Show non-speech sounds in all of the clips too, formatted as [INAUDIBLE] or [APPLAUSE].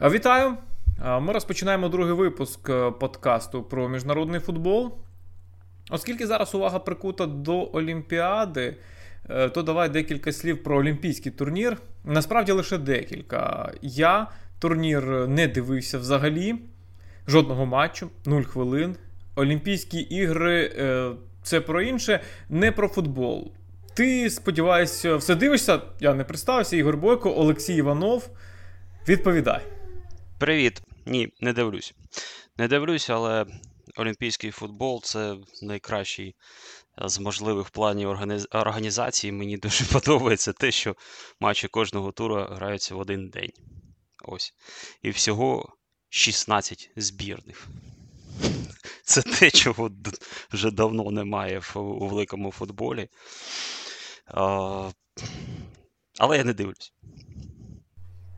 Вітаю! Ми розпочинаємо другий випуск е, подкасту про міжнародний футбол. Оскільки зараз увага прикута до Олімпіади, е, то давай декілька слів про олімпійський турнір. Насправді лише декілька. Я турнір не дивився взагалі, жодного матчу, 0 хвилин. Олімпійські ігри е, це про інше, не про футбол. Ти, сподіваюся, все дивишся? Я не представився, Ігор Бойко, Олексій Іванов. Відповідай. Привіт. Ні, не дивлюсь. Не дивлюсь, але олімпійський футбол це найкращий е, з можливих планів організації. Мені дуже [LAUGHS] подобається те, що матчі кожного тура граються в один день. Ось. І всього 16 збірних. [LAUGHS] Це те, чого вже давно немає у великому футболі. Але я не дивлюсь.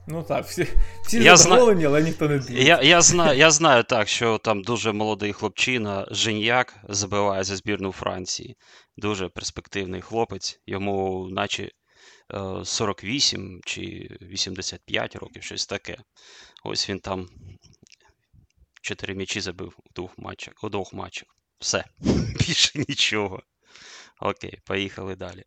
Ну так, всі всі я задоволені, зна... але ніхто не дивиться. Я я, знаю я знаю так, що там дуже молодий хлопчина, Женяк, забиває за збірну Франції. Дуже перспективний хлопець, йому наче 48 чи 85 років, щось таке. Ось він там 4 м'ячі забив у двох матчах. У двох матчах. Все. [LAUGHS] Більше нічого. Окей, поїхали далі.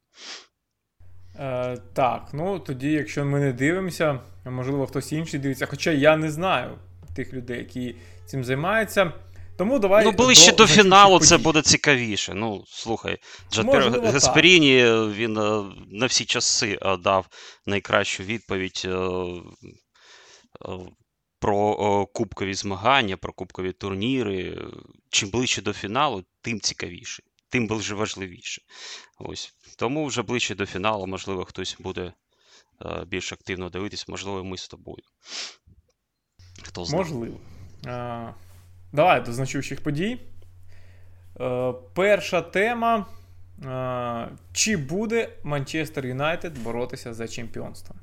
Е, Так, ну тоді, якщо ми не дивимося, можливо, хтось інший дивиться. Хоча я не знаю тих людей, які цим займаються. Тому давай. Ну, ближче до, до фіналу це буде цікавіше. Ну, слухай, Джатер Гасперіні він е, на всі часи е, дав найкращу відповідь е, про кубкові змагання, про кубкові турніри. Чим ближче до фіналу, тим цікавіше тим вже важливіше. Ось. Тому вже ближче до фіналу, можливо, хтось буде е, більш активно дивитись, можливо, ми з тобою. Хто знає. Можливо. А, Давай до значущих подій. Е, перша тема. Е, чи буде Манчестер Юнайтед боротися за чемпіонство?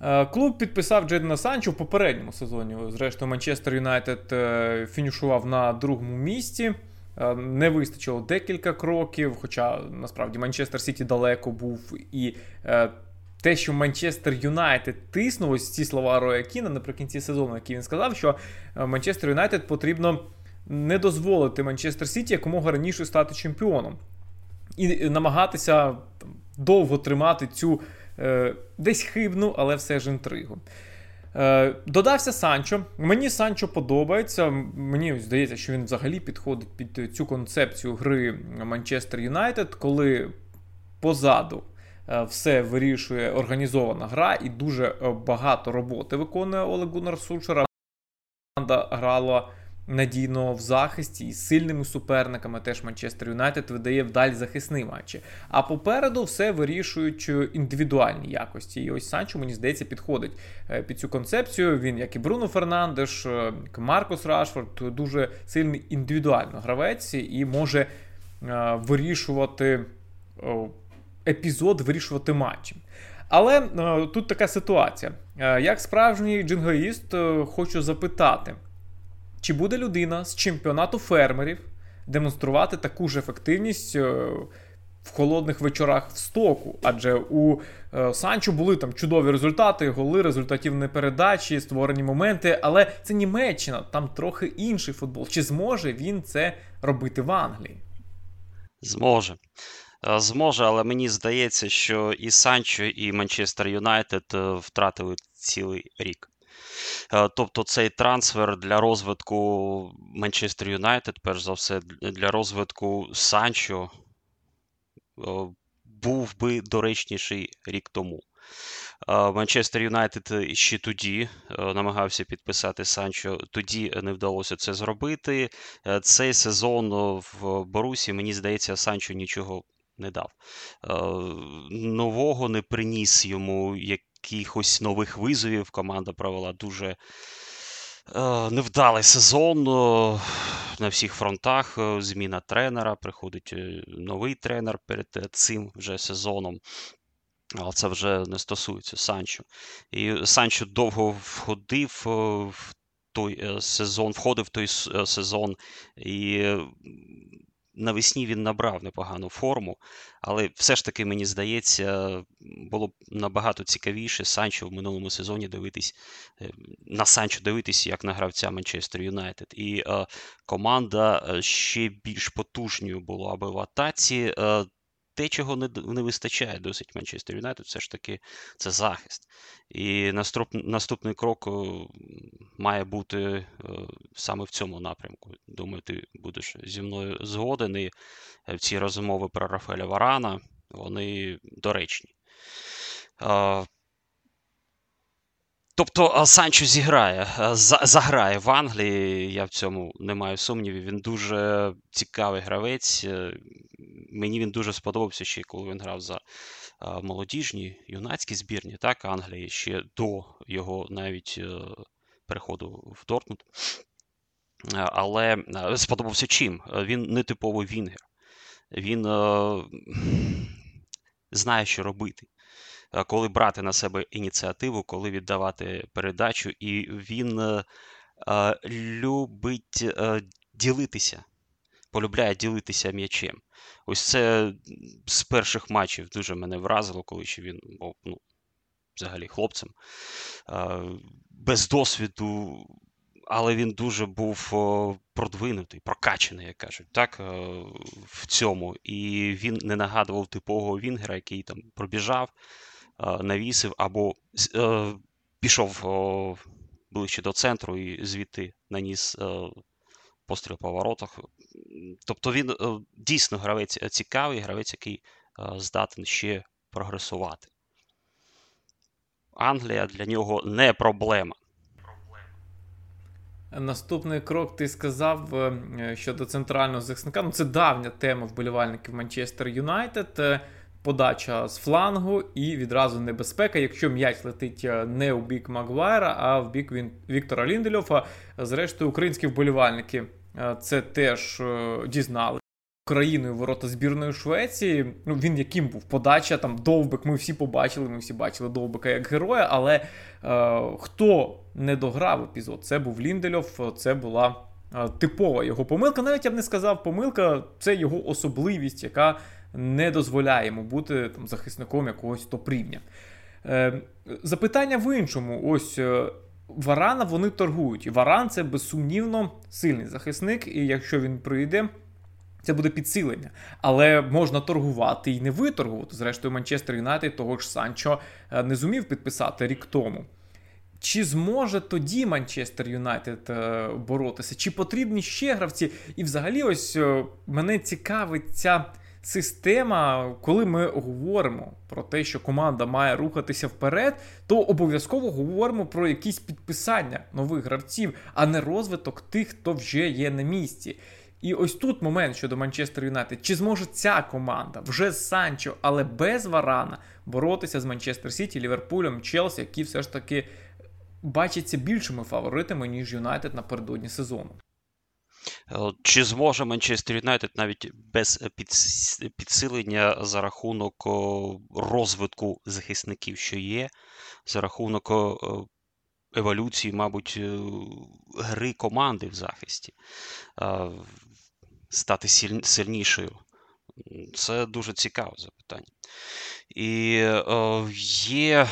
Е, клуб підписав Джейдена Санчо в попередньому сезоні. Зрештою, Манчестер Юнайтед е, фінішував на другому місці. Е, не вистачило декілька кроків, хоча насправді Манчестер Сіті далеко був. І е, те, що Манчестер Юнайтед тиснув, ось ці слова Роя Кіна наприкінці сезону, які він сказав, що е, Манчестер Юнайтед потрібно не дозволити Манчестер Сіті якомога раніше стати чемпіоном. І намагатися довго тримати цю е, десь хибну, але все ж інтригу. Е, Додався Санчо. Мені Санчо подобається. Мені здається, що він взагалі підходить під цю концепцію гри Манчестер Юнайтед, коли позаду е, все вирішує організована гра і дуже е, багато роботи виконує Олег Гуннар Сульшера. Команда грала надійно в захисті і з сильними суперниками. Теж Манчестер Юнайтед видає вдаль захисні матчі. А попереду все вирішують індивідуальні якості. І ось Санчо, мені здається, підходить е, під цю концепцію. Він, як і Бруно Фернандеш, е, Маркус Рашфорд, дуже сильний індивідуально гравець і може е, вирішувати епізод, вирішувати матчі. Але е, тут така ситуація. Е, як справжній джингоїст, е, хочу запитати, чи буде людина з чемпіонату фермерів демонструвати таку ж ефективність е, в холодних вечорах в стоку? Адже у е, Санчо були там чудові результати, голи, результативні передачі, створені моменти, але це Німеччина, там трохи інший футбол. Чи зможе він це робити в Англії? Зможе. Е, зможе, але мені здається, що і Санчо, і Манчестер Юнайтед втратили цілий рік. Е, тобто цей трансфер для розвитку Манчестер Юнайтед, перш за все, для розвитку Санчо е, був би доречніший рік тому. Е, Манчестер Юнайтед ще тоді намагався підписати Санчо, тоді не вдалося це зробити. Цей сезон в Борусі, мені здається, Санчо нічого не дав. Нового не приніс йому якихось нових визовів. Команда провела дуже е, невдалий сезон е, на всіх фронтах. Е, зміна тренера, приходить новий тренер перед цим вже сезоном. Але це вже не стосується Санчо. І Санчо довго входив в той сезон, входив в той сезон і навесні він набрав непогану форму, але все ж таки, мені здається, було б набагато цікавіше Санчо в минулому сезоні дивитись е, на Санчо дивитись як на гравця Манчестер Юнайтед. І е, команда е, ще більш потужною була би в атаці. Е, те, чого не не вистачає досить Манчестер Юнайтед, все ж таки це захист. І наступ, наступний крок має бути саме в цьому напрямку. Думаю, ти будеш зі мною згоден. І е, ці розмови про Рафаеля Варана, вони доречні. Тобто Санчо зіграє, заграє в Англії, я в цьому не маю сумнівів. Він дуже цікавий гравець. Е, мені він дуже сподобався ще, коли він грав за молодіжні юнацькі збірні так, Англії ще до його навіть е, переходу в Дортмунд. Але е, сподобався чим? Він не типовий Вінгер. Він знає, що робити. Е, коли брати на себе ініціативу, коли віддавати передачу, і він е, е, любить ділитися, полюбляє ділитися м'ячем. Ось це з перших матчів дуже мене вразило, коли ще він був ну, взагалі хлопцем. Без досвіду, але він дуже був продвинутий, прокачаний, як кажуть, так, в цьому. І він не нагадував типового Вінгера, який там пробіжав, навісив або е, пішов ближче до центру і звідти наніс е, постріл по воротах. Тобто він е, дійсно гравець цікавий, гравець, який здатен ще прогресувати. Англія для нього не проблема. Наступний крок ти сказав щодо центрального захисника. Ну, це давня тема вболівальників Манчестер Юнайтед подача з флангу і відразу небезпека, якщо м'яч летить е, не у бік Магуайра, а в бік Віктора Лінделюфа. Зрештою, українські вболівальники е, це теж е, дізнали. Україною ворота збірної Швеції. Ну він яким був подача там довбик. Ми всі побачили. Ми всі бачили довбика як героя. Але е, хто не дограв епізод? Це був Ліндельов, це була е, типова його помилка. Навіть я б не сказав помилка, це його особливість, яка не дозволяє йому бути там, захисником якогось топ-рівня. Е, Запитання в іншому: ось е, Варана вони торгують. І Варан це безсумнівно сильний захисник, і якщо він прийде. Це буде підсилення, але можна торгувати і не виторгувати. Зрештою, Манчестер Юнайтед того ж Санчо е, не зумів підписати рік тому. Чи зможе тоді Манчестер Юнайтед е, боротися? Чи потрібні ще гравці? І взагалі, ось мене цікавить ця система, коли ми говоримо про те, що команда має рухатися вперед, то обов'язково говоримо про якісь підписання нових гравців, а не розвиток тих, хто вже є на місці. І ось тут момент щодо Манчестер Юнайтед. Чи зможе ця команда вже з Санчо, але без Варана боротися з Манчестер Сіті, Ліверпулем, Челсі, які все ж таки бачаться більшими фаворитами, ніж Юнайтед напередодні сезону? Е, чи зможе Манчестер Юнайтед навіть без підсилення за рахунок розвитку захисників, що є, за рахунок еволюції, мабуть, е, гри команди в захисті, е, стати сильнішою? Це дуже цікаве запитання. І є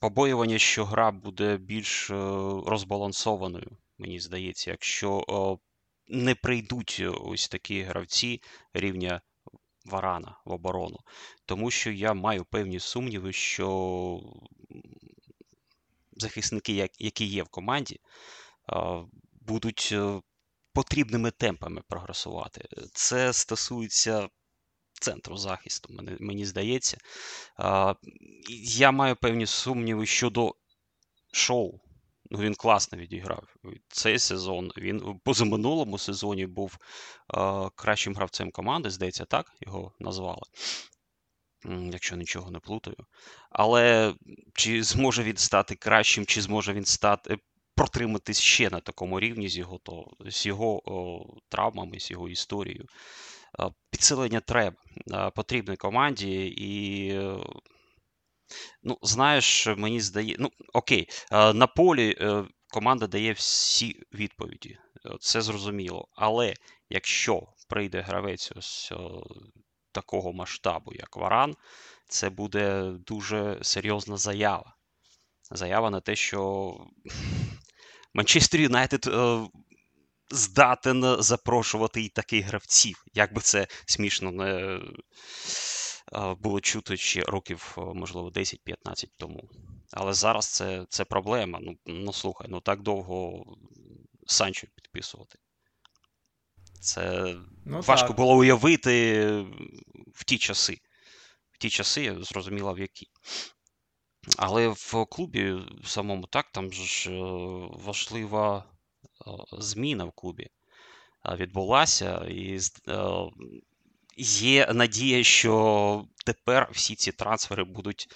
побоювання, що гра буде більш розбалансованою мені здається, якщо не прийдуть ось такі гравці рівня Варана в оборону. Тому що я маю певні сумніви, що захисники, які є в команді, будуть потрібними темпами прогресувати. Це стосується. Центру захисту, мені здається. Я маю певні сумніви щодо шоу ну, він класно відіграв. Цей сезон він в позаминулому сезоні був е, кращим гравцем команди, здається, так його назвали. Якщо нічого не плутаю. Але чи зможе він стати кращим, чи зможе він стати протриматись ще на такому рівні з його то, з його о, травмами, з його історією? Підсилення треба потрібній команді, і Ну, знаєш, мені здається, ну, окей, на полі е, команда дає всі відповіді. Це зрозуміло. Але якщо прийде гравець ось такого масштабу, як Варан, це буде дуже серйозна заява. Заява на те, що [LAUGHS] Манчестер Юнайтед здатен запрошувати і таких гравців. Як би це смішно не було чути ще років, можливо, 10-15 тому. Але зараз це це проблема. Ну, ну слухай, ну так довго Санчо підписувати. Це ну, важко так. було уявити в ті часи. В ті часи, зрозуміло, в які. Але в клубі самому так, там ж е, важлива е, зміна в клубі відбулася, і е, є надія, що тепер всі ці трансфери будуть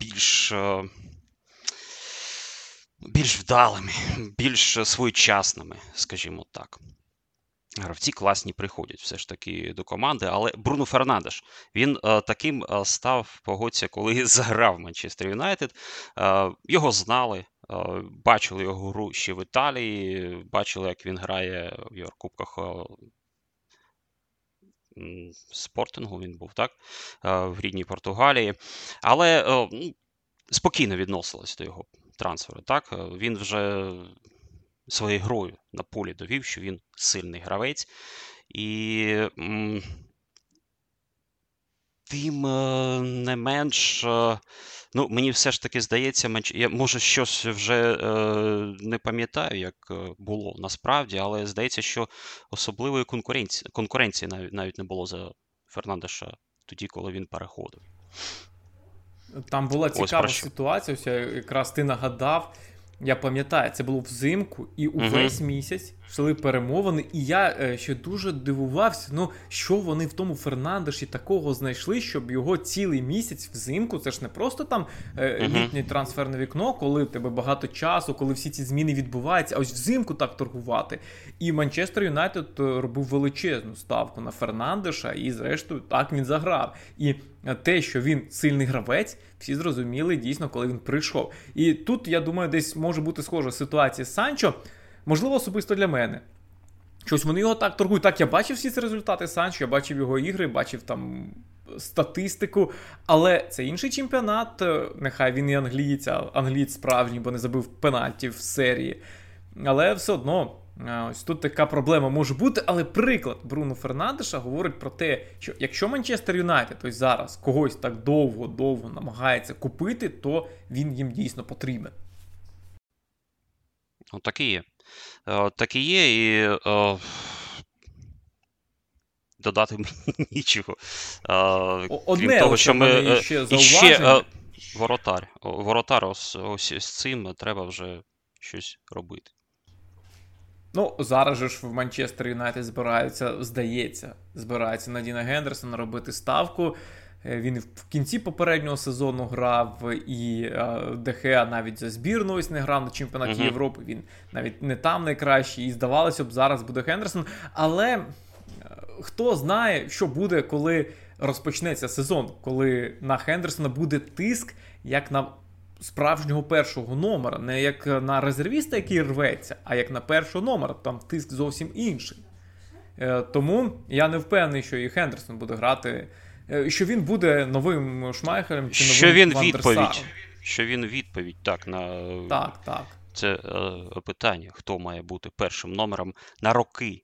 більш більш вдалими, більш своєчасними, скажімо так. Гравці класні приходять все ж таки до команди, але Бруно Фернандеш він е, таким е, став погодься, коли [LAUGHS] заграв Манчестер Юнайтед. Е, його знали, е, бачили його гру ще в Італії, бачили, як він грає в Єврокубках е, спортингу. Він був так, е, в рідній Португалії. Але ну, спокійно відносилось до його трансферу. Так? Він вже своєю грою на полі довів, що він сильний гравець. І тим е, не менш, е, ну, мені все ж таки здається, я може щось вже е, не пам'ятаю, як було насправді, але здається, що особливої конкуренції конкуренції навіть, не було за Фернандеша тоді, коли він переходив. Там була цікава ситуація, ось якраз ти нагадав. Я пам'ятаю, це було взимку, і увесь uh-huh. місяць йшли перемовини, і я е, ще дуже дивувався, ну що вони в тому Фернандеші такого знайшли, щоб його цілий місяць взимку. Це ж не просто там е, літнє трансферне вікно, коли в тебе багато часу, коли всі ці зміни відбуваються, а ось взимку так торгувати. І Манчестер Юнайтед е, робив величезну ставку на Фернандеша, і, зрештою, так він заграв. І те, що він сильний гравець, всі зрозуміли дійсно, коли він прийшов. І тут, я думаю, десь може бути схожа ситуація з Санчо. Можливо, особисто для мене. Щось вони його так торгують. Так, я бачив всі ці результати Санчо, я бачив його ігри, бачив там статистику. Але це інший чемпіонат. Нехай він і англієць, а англієць справжній, бо не забив пенальтів в серії. Але все одно. Ось тут така проблема може бути, але приклад Бруно Фернандеша говорить про те, що якщо Манчестер Юнайтед ось зараз когось так довго-довго намагається купити, то він їм дійсно потрібен. Ну, так і є. Е, так і є, і е, додати мені [LAUGHS] нічого. Е, Одне, крім того, що ми ще ще воротар. Воротар ось, ось з цим треба вже щось робити. Ну, зараз же ж в Манчестер Юнайтед збираються, здається, збирається Надіна Гендерсон робити ставку. Е, він в кінці попереднього сезону грав, і е, ДХА навіть за збірну ось не грав на чемпіонаті uh-huh. Європи. Він навіть не там найкращий, і здавалося б, зараз буде Хендерсон. Але е, хто знає, що буде, коли розпочнеться сезон, коли на Хендерсона буде тиск, як на справжнього першого номера, не як на резервіста, який рветься, а як на першого номера. Там тиск зовсім інший. Тому я не впевнений, що і Хендерсон буде грати. Е, що він буде новим Шмайхером чи новим Що він відповідь. Що він відповідь так на так, так. це е, питання, хто має бути першим номером на роки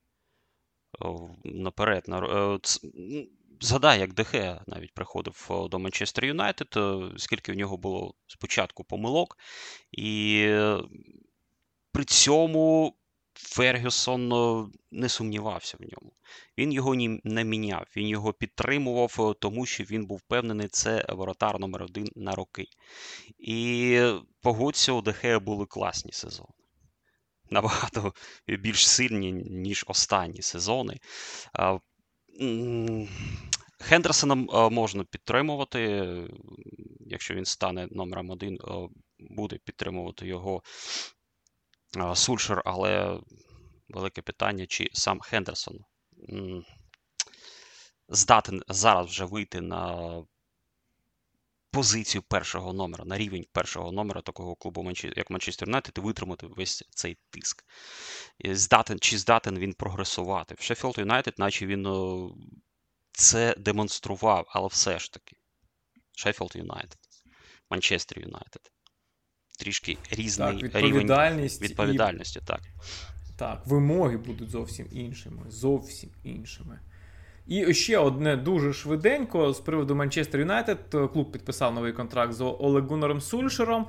наперед. На, е, Згадай, як Дехе навіть приходив до Манчестер Юнайтед, скільки в нього було спочатку помилок, і при цьому Фергюсон е, не сумнівався в ньому. Він його не міняв, він його підтримував, е, тому що він був впевнений, це воротар номер один на роки. І погодься, у Дехея були класні сезони. Набагато більш сильні, ніж останні сезони. Хендерсона е, можна підтримувати, якщо він стане номером один, буде підтримувати його Сульшер, але велике питання, чи сам Хендерсон здатен зараз вже вийти на позицію першого номера, на рівень першого номера такого клубу, як Манчестер Юнайтед, і витримати весь цей тиск. Здатен, Чи здатен він прогресувати? В Шеффілд Юнайтед, наче він це демонстрував, але все ж таки. Шеффілд Юнайтед, Манчестер Юнайтед. Трішки різний так, рівень відповідальності. І... так. Так, вимоги будуть зовсім іншими. Зовсім іншими. І ще одне дуже швиденько з приводу Манчестер Юнайтед. Клуб підписав новий контракт з Олегунором Сульшером.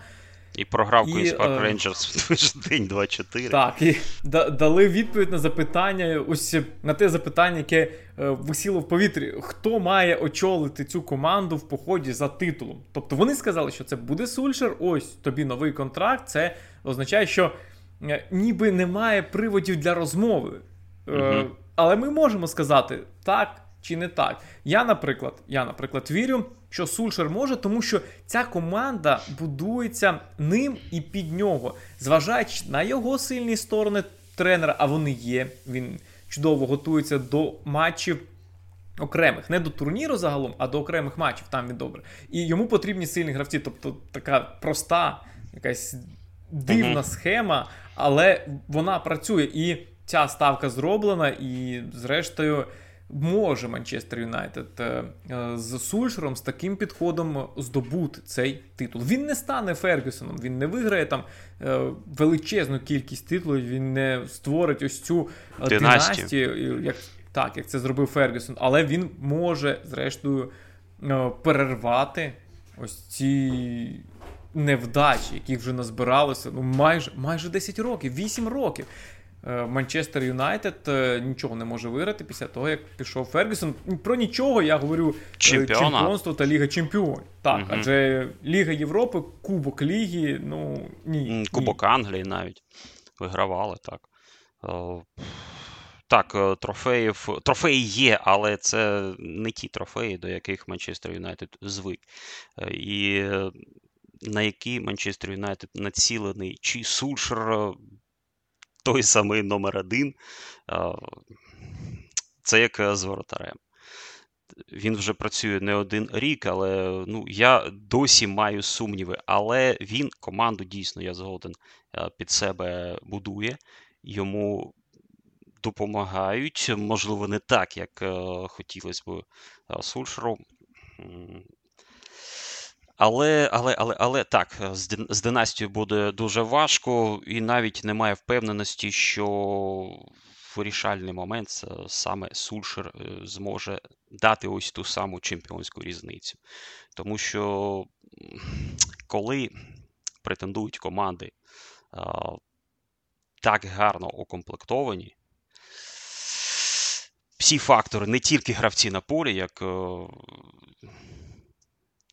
І програв Park Rangers в день 2-4. Так, і дали відповідь на запитання, ось на те запитання, яке е, висіло в повітрі. Хто має очолити цю команду в поході за титулом? Тобто вони сказали, що це буде Сульшер, ось тобі новий контракт. Це означає, що е, ніби немає приводів для розмови. Угу. Але ми можемо сказати так чи не так. Я, наприклад, я, наприклад, вірю, що Сульшер може, тому що ця команда будується ним і під нього, зважаючи на його сильні сторони тренера, а вони є. Він чудово готується до матчів. Окремих, не до турніру загалом, а до окремих матчів, там він добре. І йому потрібні сильні гравці. Тобто така проста, якась дивна uh-huh. схема, але вона працює. І ця ставка зроблена, і, зрештою, може Манчестер Юнайтед е, е, з Сульшером з таким підходом здобути цей титул. Він не стане Фергюсоном, він не виграє там е, величезну кількість титулів, він не створить ось цю династію, як так, як це зробив Фергюсон, але він може, зрештою, перервати ось ці. Невдачі, яких вже назбиралося ну майже майже 10 років, 8 років. Е, Манчестер Юнайтед е, нічого не може виграти після того, як пішов Фергюсон. Про нічого я говорю е, Чемпіона. чемпіонство та Ліга Чемпіонів. Так, угу. адже Ліга Європи, Кубок Ліги, ну ні. Кубок ні. Англії навіть вигравали так. Так, трофеїв, трофеї є, але це не ті трофеї, до яких Манчестер Юнайтед звик. І на які Манчестер Юнайтед націлений, чи Сульшер той самий номер один. Це як е, з воротарем. Він вже працює не один рік, але ну, я досі маю сумніви. Але він команду дійсно, я згоден, е, під себе будує. Йому допомагають. Можливо, не так, як е, хотілося б Сульшеру. Але але, але, але так, з, з династією буде дуже важко, і навіть немає впевненості, що вирішальний момент саме Сульшер е, зможе дати ось ту саму чемпіонську різницю. Тому що коли претендують команди так гарно укомплектовані, всі фактори, не тільки гравці на полі, як е,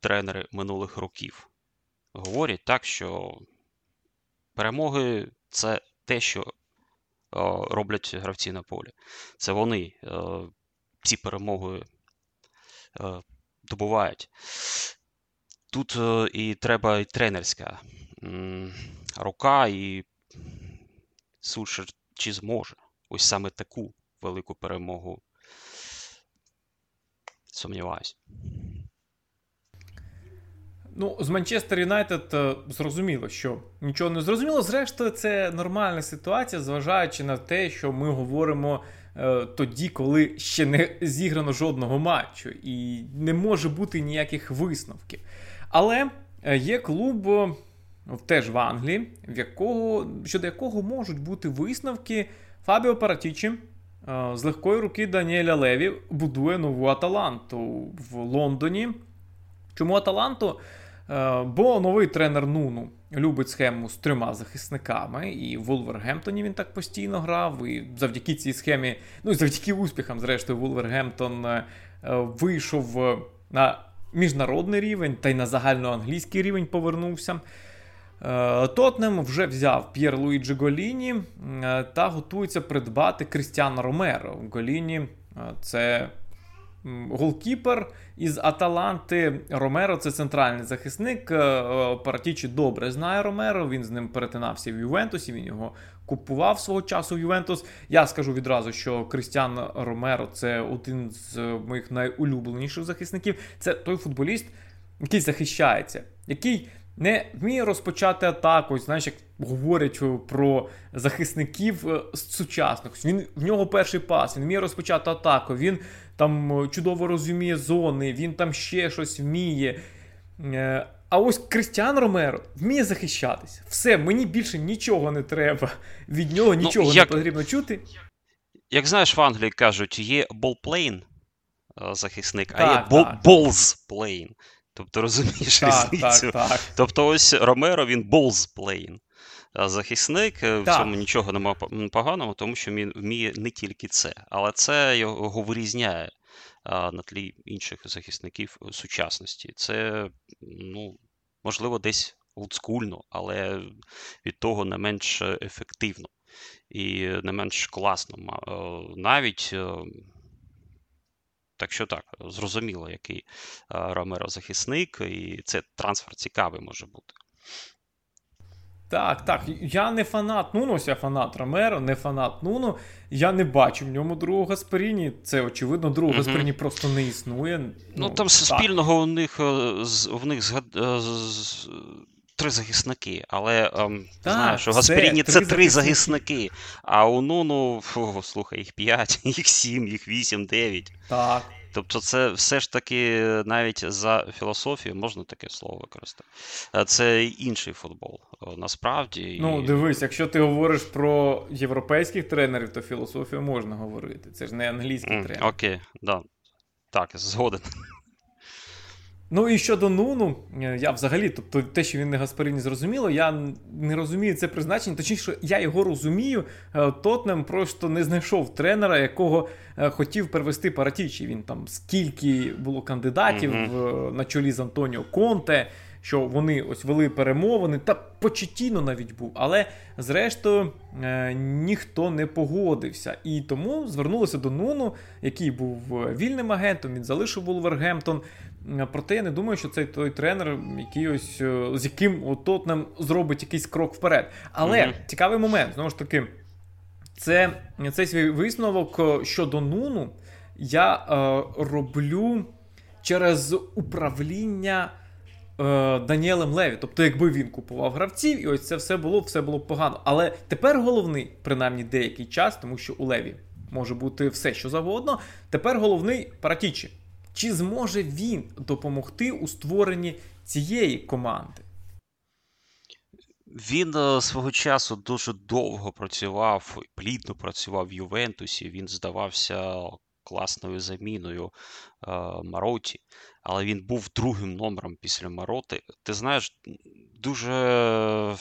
тренери минулих років говорять так, що перемоги це те, що роблять гравці на полі. Це вони ці перемоги добувають. Тут і треба і тренерська рука, і Сульшер чи зможе ось саме таку велику перемогу. Сумніваюсь. Ну, з Манчестер Юнайтед е, зрозуміло, що нічого не зрозуміло. Зрештою, це нормальна ситуація, зважаючи на те, що ми говоримо е, тоді, коли ще не зіграно жодного матчу, і не може бути ніяких висновків. Але е, є клуб е, теж в Англії, в якого, щодо якого можуть бути висновки Фабіо Паратічі. З легкої руки Даніеля Леві будує нову Аталанту в Лондоні. Чому Аталанту? Е, бо новий тренер Нуну любить схему з трьома захисниками, і в Вулвергемптоні він так постійно грав. І завдяки цій схемі, ну і завдяки успіхам, зрештою, Вулвергемптон е, вийшов на міжнародний рівень та й на загальноанглійський рівень повернувся. Е, Тоттенем вже взяв П'єр Луїджі Голіні та готується придбати Крістіана Ромеро. Голіні це голкіпер із Аталанти Ромеро це центральний захисник. Е, е, Паратічі добре знає Ромеро. Він з ним перетинався в Ювентусі. Він його купував свого часу в Ювентус. Я скажу відразу, що Крістіан Ромеро це один з моїх найулюбленіших захисників. Це той футболіст, який захищається, який не вміє розпочати атаку. Знаєш, як говорять про захисників е, сучасних. Він в нього перший пас, він вміє розпочати атаку. Він там е, чудово розуміє зони, він там ще щось вміє. Е, а ось Кристіан Ромеро вміє захищатись. Все, мені більше нічого не треба. Від нього ну, нічого ну, як, не потрібно чути. Як знаєш, в Англії кажуть, є болплейн захисник, так, а є болзплейн. Тобто розумієш так, різницю. Так, так. Тобто, ось Ромеро він болзплейн. Захисник, в цьому нічого немає поганого, тому що він вміє не тільки це, але це його вирізняє на тлі інших захисників сучасності. Це, ну, можливо, десь олдскульно, але від того не менш ефективно і не менш класно. Навіть. Е, так що так, зрозуміло, який Ромеро захисник, і це трансфер цікавий може бути. Так, так. Я не фанат Нуно, ось я фанат Ромеро, не фанат Нуно. Я не бачу в ньому другого Гасперіні. Це очевидно, другого угу. Гасперіні просто не існує. Ну, ну там так. спільного у них е, в них з, е, з, три захисники, але ем, так, знаєш, у Гасперіні це три захисники. А у Нуну, фу, слухай, їх п'ять, [LAUGHS] їх сім, їх вісім, дев'ять. Так. Тобто, це все ж таки навіть за філософію можна таке слово використати. Е, це інший футбол насправді. Ну, дивись, якщо ти говориш про європейських тренерів, то філософію можна говорити. Це ж не англійський mm, тренер. Окей, да. Так, згоден. Ну і щодо Нуну, е, я взагалі, тобто те, що він не Гасперині зрозуміло, я не розумію це призначення. Точніше, я його розумію. Е, Тотнем просто не знайшов тренера, якого е, хотів перевести Паратічі. Він там скільки було кандидатів mm-hmm. на чолі з Антоніо Конте що вони ось вели перемовини, та почетіно навіть був. Але зрештою ніхто не погодився. І тому звернулися до Нуну, який був вільним агентом, він залишив Вулвергемптон. Проте я не думаю, що цей той тренер, який ось, е, з яким Тотнем зробить якийсь крок вперед. Але mm цікавий момент, знову ж таки, це цей свій висновок е, щодо Нуну я е, роблю через управління е, Даніелем Леві. Тобто, якби він купував гравців, і ось це все було, все було погано. Але тепер головний, принаймні деякий час, тому що у Леві може бути все, що завгодно. Тепер головний Паратічі. Чи зможе він допомогти у створенні цієї команди? Він е, свого часу дуже довго працював, плідно працював в Ювентусі. Він здавався класною заміною е, Мароті, але він був другим номером після Мароти. Ти знаєш, дуже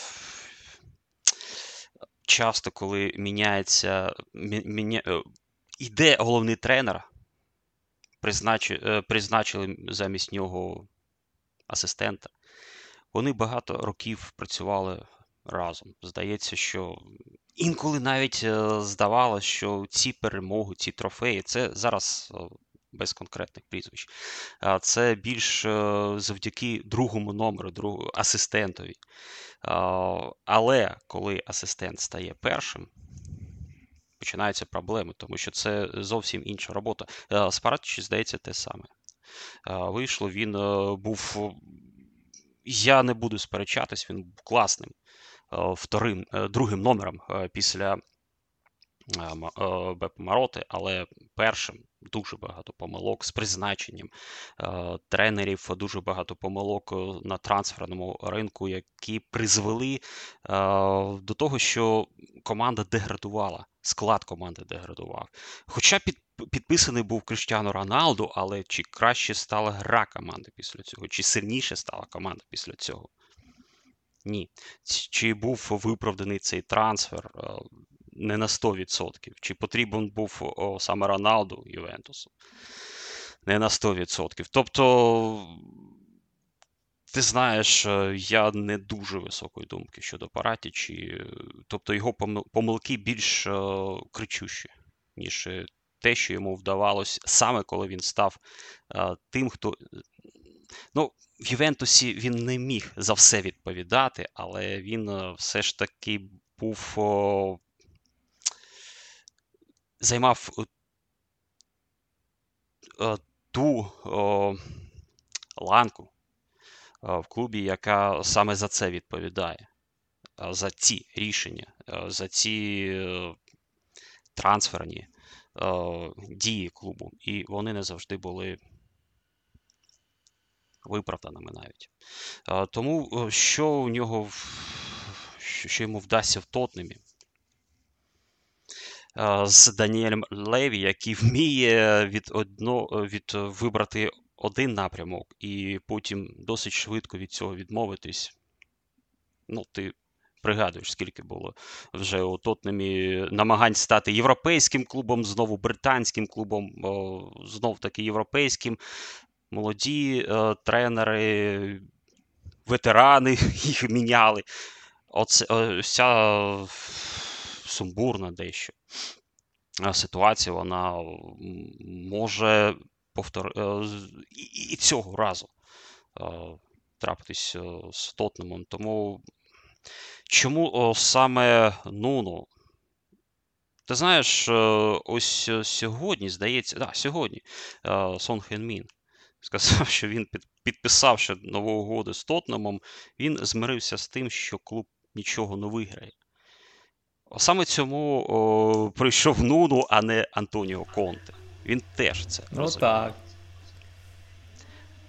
часто, коли міняється, міня... Е, іде головний тренер, призначили, е, призначили замість нього асистента. Вони багато років працювали разом. Здається, що інколи навіть е, здавалося, що ці перемоги, ці трофеї це зараз е, без конкретних прізвищ. Це більш завдяки другому номеру, другу асистентові. Але коли асистент стає першим, починаються проблеми, тому що це зовсім інша робота. Спарадчі, здається, те саме. Вийшло, він був. Я не буду сперечатись, він був класним Е, вторим, е, другим номером е, після Беп Мароти, але першим дуже багато помилок з призначенням тренерів, дуже багато помилок на трансферному ринку, які призвели до того, що команда деградувала, склад команди деградував. Хоча під, підписаний був Криштіану Роналду, але чи краще стала гра команди після цього, чи сильніше стала команда після цього? Ні. Чи був виправданий цей трансфер? Е, не на 100%. Чи потрібен був саме Роналду Ювентусу? Не на 100%. Тобто, ти знаєш, е, я не дуже високої думки щодо Параті, чи... тобто його помилки більш е, кричущі, ніж те, що йому вдавалось саме коли він став тим, хто. Ну, в Ювентусі він не міг за все відповідати, але він е, все ж таки був займав е, ту ланку в клубі, яка саме за це відповідає, за ці рішення, за ці трансферні дії клубу. І вони не завжди були виправданими навіть. Тому що у нього що йому вдасться в Тотнемі? З Даніелем Леві, який вміє від одно, від вибрати один напрямок, і потім досить швидко від цього відмовитись. Ну, ти пригадуєш, скільки було вже у Тотнемі намагань стати європейським клубом, знову британським клубом, знов таки європейським. Молоді е, тренери, ветерани [LAUGHS] їх міняли. Оце ця сумбурна дещо ситуація, вона може повтор... Е, і цього разу е, трапитись е, з Тотнемом. Тому чому саме Нуну? Ти знаєш, ось сьогодні, здається, да, сьогодні Сон Хен Мін сказав, що він підписавши нову угоду з Тотнемом, він змирився з тим, що клуб нічого не виграє. Саме цьому о, прийшов Нуну, а не Антоніо Конте. Він теж це. Ну розуміє. так.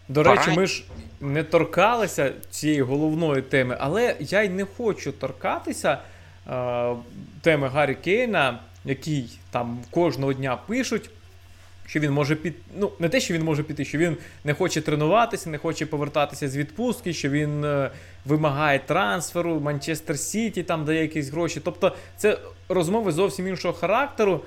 До Пора... речі, ми ж не торкалися цієї головної теми, але я й не хочу торкатися е, теми Гаррі Кейна, який там кожного дня пишуть що він може піти. Ну, не те, що він може піти, що він не хоче тренуватися, не хоче повертатися з відпустки, що він е, вимагає трансферу, Манчестер Сіті там дає якісь гроші. Тобто це розмови зовсім іншого характеру.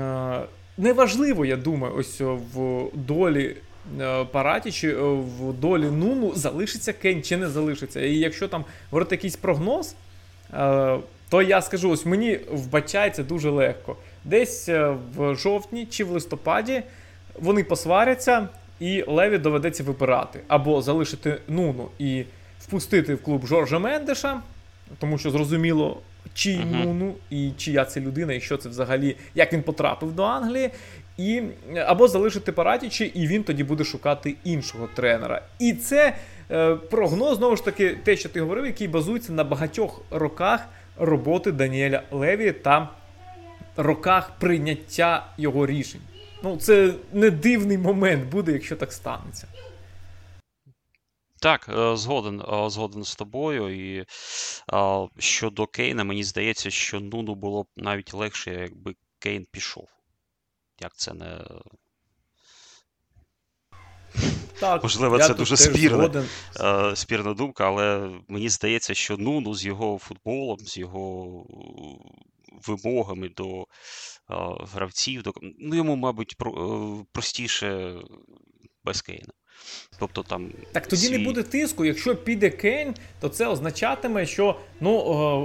Е, неважливо, я думаю, ось в долі. Е, Параті чи е, в долі Нуну залишиться Кен чи не залишиться. І якщо там говорити якийсь прогноз, е, то я скажу: ось мені вбачається дуже легко. Десь е, в жовтні чи в листопаді вони посваряться, і Леві доведеться вибирати або залишити Нуну і впустити в клуб Жоржа Мендеша, тому що зрозуміло, чий uh-huh. Нуну і чия це людина, і що це взагалі, як він потрапив до Англії. І, Або залишити Паратічі, і він тоді буде шукати іншого тренера. І це е, прогноз, знову ж таки, те, що ти говорив, який базується на багатьох роках роботи Даніеля Леві та роках прийняття його рішень. Ну, це не дивний момент буде, якщо так станеться. Так, е, згоден е, згоден з тобою. І щодо Кейна, мені здається, що Нуну було б навіть легше, якби Кейн пішов. Як це не. Так, Можливо, це дуже спірна, е, спірна думка, але мені здається, що Нуну з його футболом, з його вимогами до гравців. До... Ну, йому, мабуть, простіше без Кейна. Тобто там Так тоді свій... не буде тиску. Якщо піде Кейн, то це означатиме, що ну,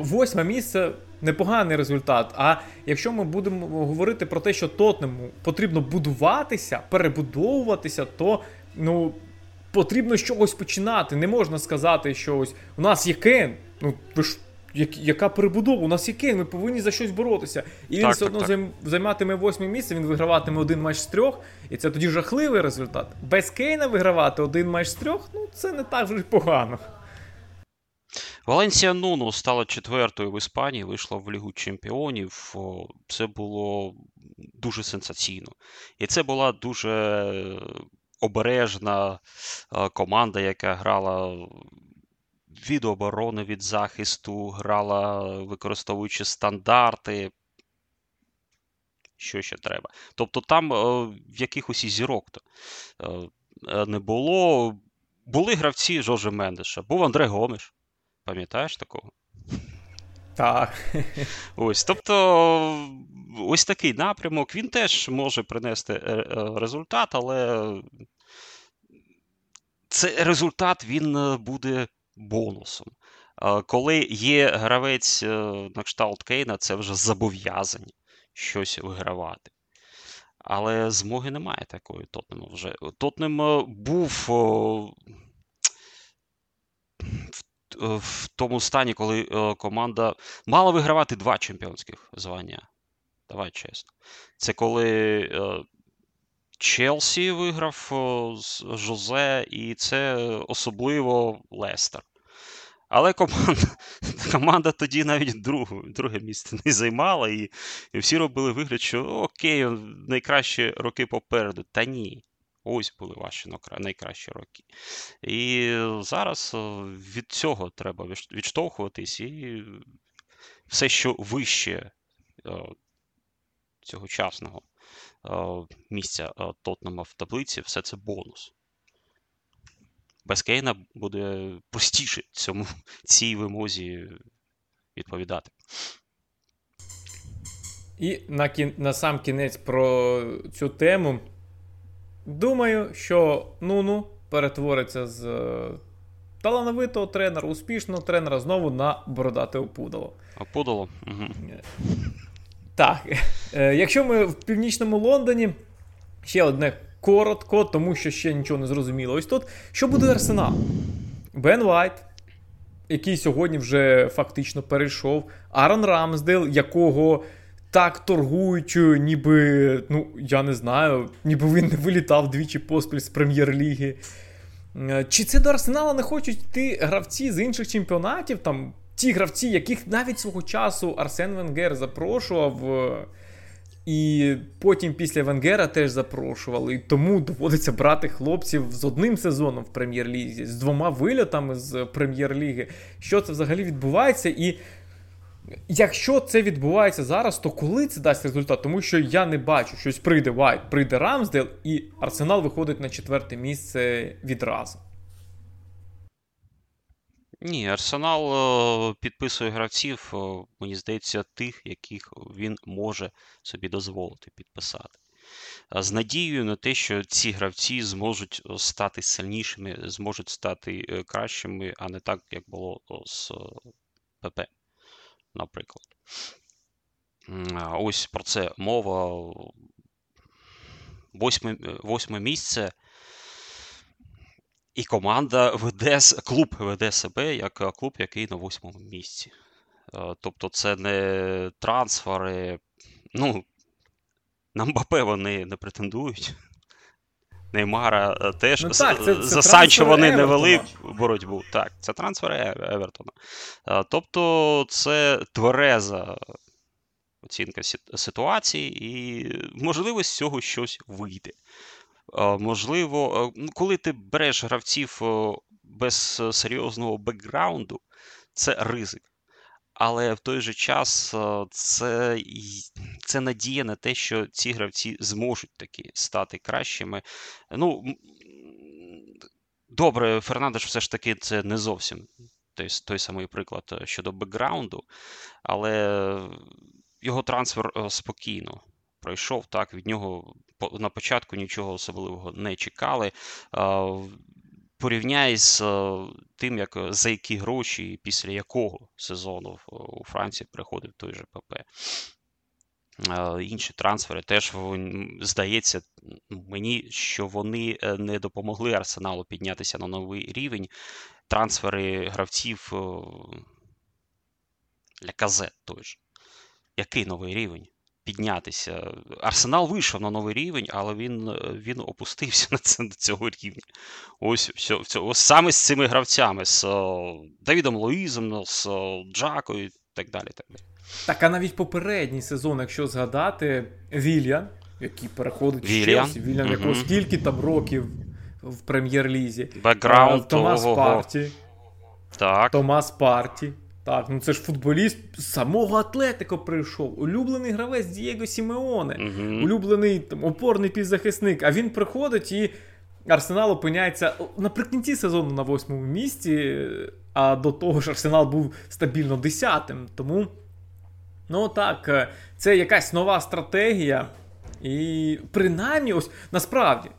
восьме місце непоганий результат. А якщо ми будемо говорити про те, що Тотнему потрібно будуватися, перебудовуватися, то ну, потрібно з чогось починати. Не можна сказати, що ось у нас є Кейн. Ну, ви ж яка перебудова? У нас є Кейн, ми повинні за щось боротися. І він так, все одно так, займатиме восьме місце, він виграватиме один матч з трьох, і це тоді жахливий результат. Без Кейна вигравати один матч з трьох, ну це не так вже погано. Валенсія Нуну стала четвертою в Іспанії, вийшла в Лігу Чемпіонів. Це було дуже сенсаційно. І це була дуже обережна команда, яка грала від оборони, від захисту, грала, використовуючи стандарти. Що ще треба? Тобто там е, в якихось і зірок то е, е, не було. Були гравці Жоржа Мендеша, був Андре Гомеш. Пам'ятаєш такого? Так. Ось, Тобто, ось такий напрямок. Він теж може принести результат, але цей результат він буде бонусом. Коли є гравець е, на кшталт Кейна, це вже зобов'язані щось вигравати. Але змоги немає такої Тотнему вже. Тотнем е, був в тому стані, коли е, команда мала вигравати два чемпіонських звання. Давай чесно. Це коли Челсі виграв з Жозе, і це особливо Лестер. Але команда [LAUGHS] команда тоді навіть другу, друге місце не займала, і, і всі робили вигляд, що окей, найкращі роки попереду. Та ні. Ось були ваші найкращі роки. І зараз від цього треба відштовхуватись, і все, що вище цьогочасного місця Тотнема в таблиці, все це бонус. Без Кейна буде простіше цьому, [LAUGHS] цій вимозі відповідати. І на кін... на сам кінець про цю тему. Думаю, що Нуну перетвориться з е, талановитого тренера, успішного тренера знову на бородате опудало. Опудало? Угу. Так. Е, якщо ми в північному Лондоні, ще одне коротко, тому що ще нічого не зрозуміло. Ось тут, що буде Арсенал? Бен Вайт, який сьогодні вже фактично перейшов, Аарон Рамсдейл, якого так торгують, ніби, ну, я не знаю, ніби він не вилітав двічі поспіль з прем'єр-ліги. Е, чи це до Арсенала не хочуть йти гравці з інших чемпіонатів? Там Ті гравці, яких навіть свого часу Арсен Венгер запрошував. Е, і потім після Венгера теж запрошували. І тому доводиться брати хлопців з одним сезоном в прем'єр-лізі, з двома вильотами з прем'єр-ліги. Що це взагалі відбувається? І якщо це відбувається зараз, то коли це дасть результат? Тому що я не бачу, щось прийде Вайт, прийде Рамсдейл, і Арсенал виходить на четверте місце відразу. Ні, Арсенал е, підписує гравців, е, мені здається, тих, яких він може собі дозволити підписати. З надією на те, що ці гравці зможуть е, стати сильнішими, зможуть стати кращими, а не так, як було з ПП, наприклад. Ось про це мова. Восьме, восьме місце. І команда веде клуб веде себе як е, клуб, який на восьмому місці. Е, тобто це не трансфери. Ну, на Мбапе вони не претендують. Неймара е, теж ну, так, це, це за Санчо вони не вели боротьбу. Так, це трансфери Евертона. Тобто, це твереза оцінка ситуації, і можливо з цього щось вийде. Можливо, ну, коли ти береш гравців без е, серйозного бекграунду, це ризик. Але в той же час це це надія на те, що ці гравці зможуть таки стати кращими. Ну, Добре, Фернандеш все ж таки це не зовсім той, той самий приклад е, щодо бекграунду, але його трансфер е, спокійно пройшов. Так, від нього на початку нічого особливого не чекали. Порівняй з тим, як за які гроші після якого сезону у Франції приходив той же ПП. Інші трансфери теж здається мені, що вони е, не допомогли Арсеналу піднятися на новий рівень. Трансфери гравців для казет той же. Який новий рівень? Піднятися. Арсенал вийшов на новий рівень, але він він опустився [LAUGHS] на це, до цього рівня. Ось все, все, ось саме з цими гравцями, з Давідом Луїзом, з Джакою і так далі. Так, далі. так, а навіть попередній сезон, якщо згадати, Вільян, який переходить в Челсі, Вільян, якого скільки там років в прем'єр-лізі, Бекграунд Томас. Парті. Так. Томас Парті. Так, ну це ж футболіст з самого Атлетико прийшов. Улюблений гравець Дієго Сімеоне, uh улюблений там, опорний півзахисник. А він приходить і Арсенал опиняється наприкінці сезону на восьмому місці, а до того ж Арсенал був стабільно десятим. Тому, ну так, е, це якась нова стратегія. І принаймні, ось насправді.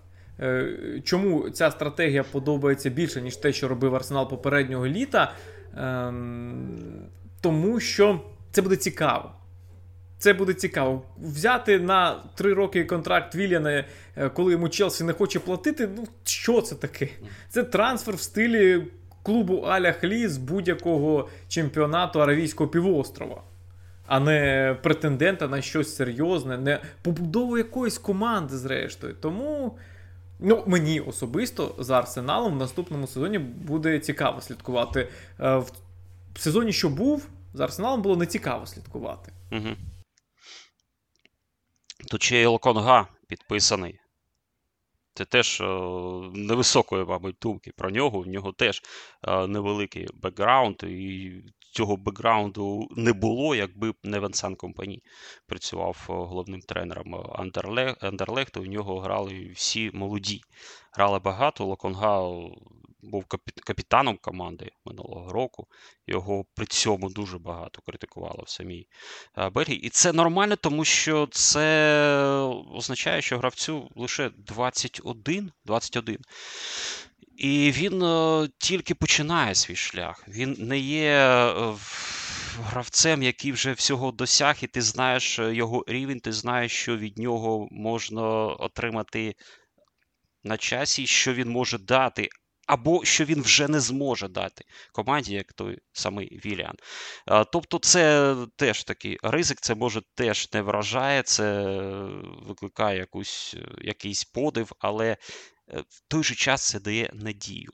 Е, чому ця стратегія подобається більше, ніж те, що робив Арсенал попереднього літа? Ем, тому що це буде цікаво. Це буде цікаво. Взяти на три роки контракт Вільяна, е, коли йому Челсі не хоче платити. Ну, що це таке? Це трансфер в стилі клубу Аля Хлі з будь-якого чемпіонату Аравійського півострова. а не претендента на щось серйозне, не побудову якоїсь команди, зрештою. Тому. Ну, мені особисто за арсеналом в наступному сезоні буде цікаво слідкувати. Е, в сезоні, що був, за арсеналом було не цікаво слідкувати. Угу. Тут ще й Локонга підписаний. Це теж невисокої, мабуть, думки про нього. В нього теж невеликий бекграунд, і цього бекграунду не було, якби не Венсан Компані працював головним тренером Андерлехту. У нього грали всі молоді. Грали багато. Локонга був капітаном команди минулого року. Його при цьому дуже багато критикувало в самій Бельгії. І це нормально, тому що це означає, що гравцю лише 21. 21. І він тільки починає свій шлях. Він не є гравцем, який вже всього досяг, і ти знаєш його рівень, ти знаєш, що від нього можна отримати на часі, що він може дати або що він вже не зможе дати команді, як той самий Віліан. Тобто, це теж такий ризик, це може теж не вражає, це викликає якусь, якийсь подив, але. Е, в той же час це дає надію.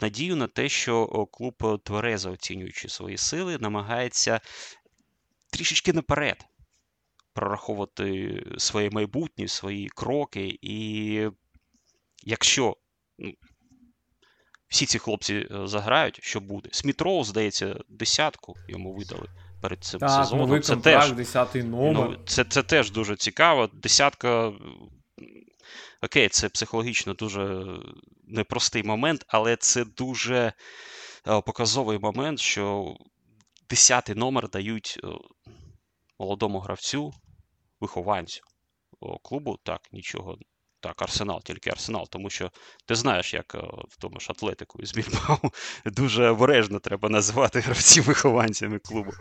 Надію на те, що клуб тверезо оцінюючи свої сили, намагається трішечки наперед прораховувати своє майбутнє, свої кроки. І якщо ну, всі ці хлопці е, заграють, що буде. Смітроу, здається, десятку йому видали перед цим так, сезоном. Новий це контракт, теж, десятий номер. Ну, це, це теж дуже цікаво. Десятка. Окей, це психологічно дуже непростий момент, але це дуже е, показовий момент, що десятий номер дають е, молодому гравцю, вихованцю клубу. Так, нічого так, Арсенал, тільки Арсенал, тому що ти знаєш, як е, в тому ж Атлетику із Більбау [LAUGHS] дуже обережно треба називати гравців вихованцями клубу.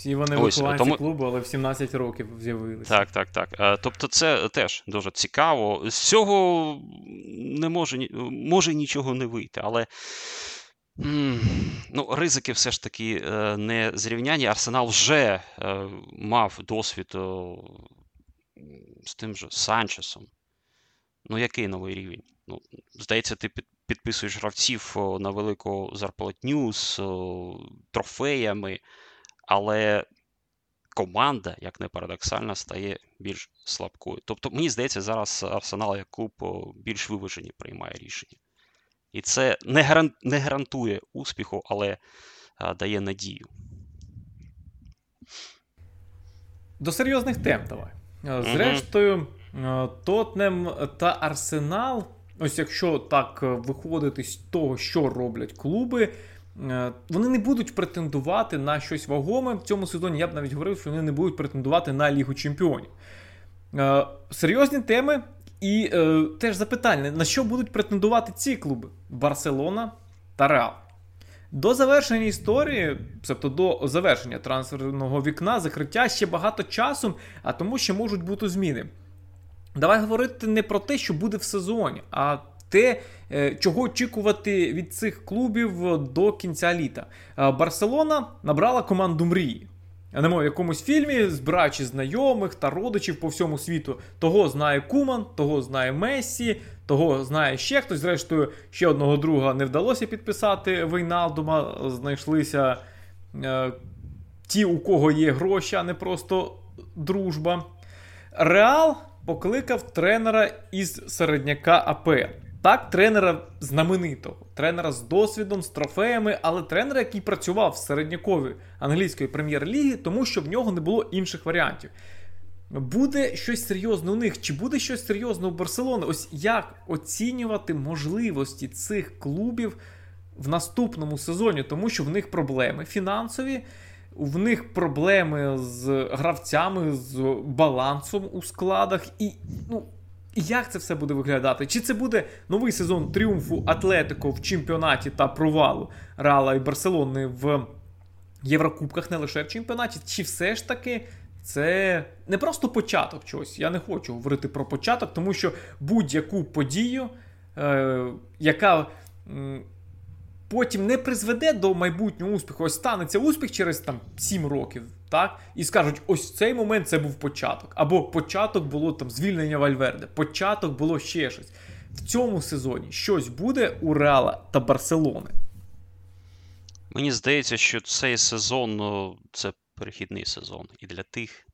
Всі вони Ось, вихованці тому... клубу, але в 17 років з'явилися. Так, так, так. Е, тобто, це теж дуже цікаво. З цього не може може нічого не вийти, але. Ну, Ризики все ж таки е, не зрівняння. Арсенал вже мав досвід з тим же Санчесом. Ну, який новий рівень? Ну, Здається, ти підписуєш гравців на велику зарплатню з трофеями, але команда, як не парадоксально, стає більш слабкою. Тобто, мені здається, зараз Арсенал як клуб більш виважені приймає рішення. І це не гаран... не гарантує успіху, але а, дає надію. До серйозних тем давай. Зрештою. Mm-hmm. Е, Тотнем та Арсенал, ось якщо так е, виходити з того, що роблять клуби, е, вони не будуть претендувати на щось вагоме. В цьому сезоні я б навіть говорив, що вони не будуть претендувати на Лігу Чемпіонів. Серйозні теми. І е, теж запитання: на що будуть претендувати ці клуби? Барселона та Реал. До завершення історії, тобто до завершення трансферного вікна, закриття ще багато часу, а тому ще можуть бути зміни. Давай говорити не про те, що буде в сезоні, а те, е, чого очікувати від цих клубів до кінця літа. Е, Барселона набрала команду мрії. А не в якомусь фільмі, збираючи знайомих та родичів по всьому світу. Того знає Куман, того знає Мессі, того знає ще хтось. Зрештою, ще одного друга не вдалося підписати Вейналдума. Знайшлися е, ті, у кого є гроші, а не просто дружба. Реал покликав тренера із середняка АПЛ. Так, тренера знаменитого, тренера з досвідом, з трофеями, але тренера, який працював в середнякові англійської прем'єр-ліги, тому що в нього не було інших варіантів. Буде щось серйозне у них, чи буде щось серйозне у Барселони? Ось як оцінювати можливості цих клубів в наступному сезоні, тому що в них проблеми фінансові в них проблеми з гравцями, з балансом у складах. І ну, як це все буде виглядати? Чи це буде новий сезон тріумфу Атлетико в чемпіонаті та провалу Реала і Барселони в Єврокубках, не лише в чемпіонаті? Чи все ж таки це не просто початок чогось? Я не хочу говорити про початок, тому що будь-яку подію, е, яка потім не призведе до майбутнього успіху. Ось станеться успіх через там 7 років. Так? І скажуть, ось цей момент це був початок. Або початок було там звільнення Вальверде, початок було ще щось. В цьому сезоні щось буде у Реала та Барселони. Мені здається, що цей сезон ну, це перехідний сезон і для тих,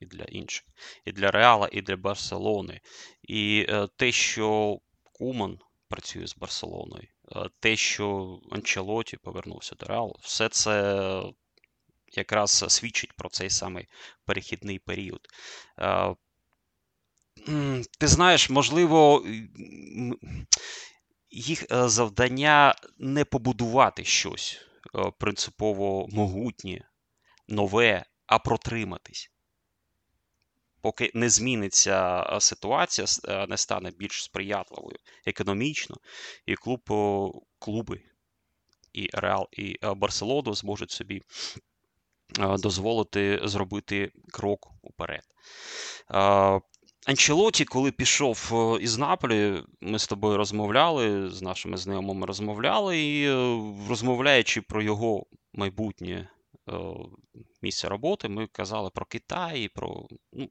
і для інших, і для Реала, і для Барселони. І е, те, що Куман працює з Барселоною, е, те, що Анчелоті повернувся до Реалу, все це якраз свідчить про цей самий перехідний період. Е, ти знаєш, можливо, їх е, завдання не побудувати щось е, принципово могутнє, нове, а протриматись. Поки не зміниться ситуація, не стане більш сприятливою економічно, і клуб, клуби і Реал, і Барселону зможуть собі дозволити зробити крок уперед. Анчелоті, коли пішов е, із Наполі, ми з тобою розмовляли, з нашими знайомими розмовляли, і е, розмовляючи про його майбутнє е, місце роботи, ми казали про Китай, про ну,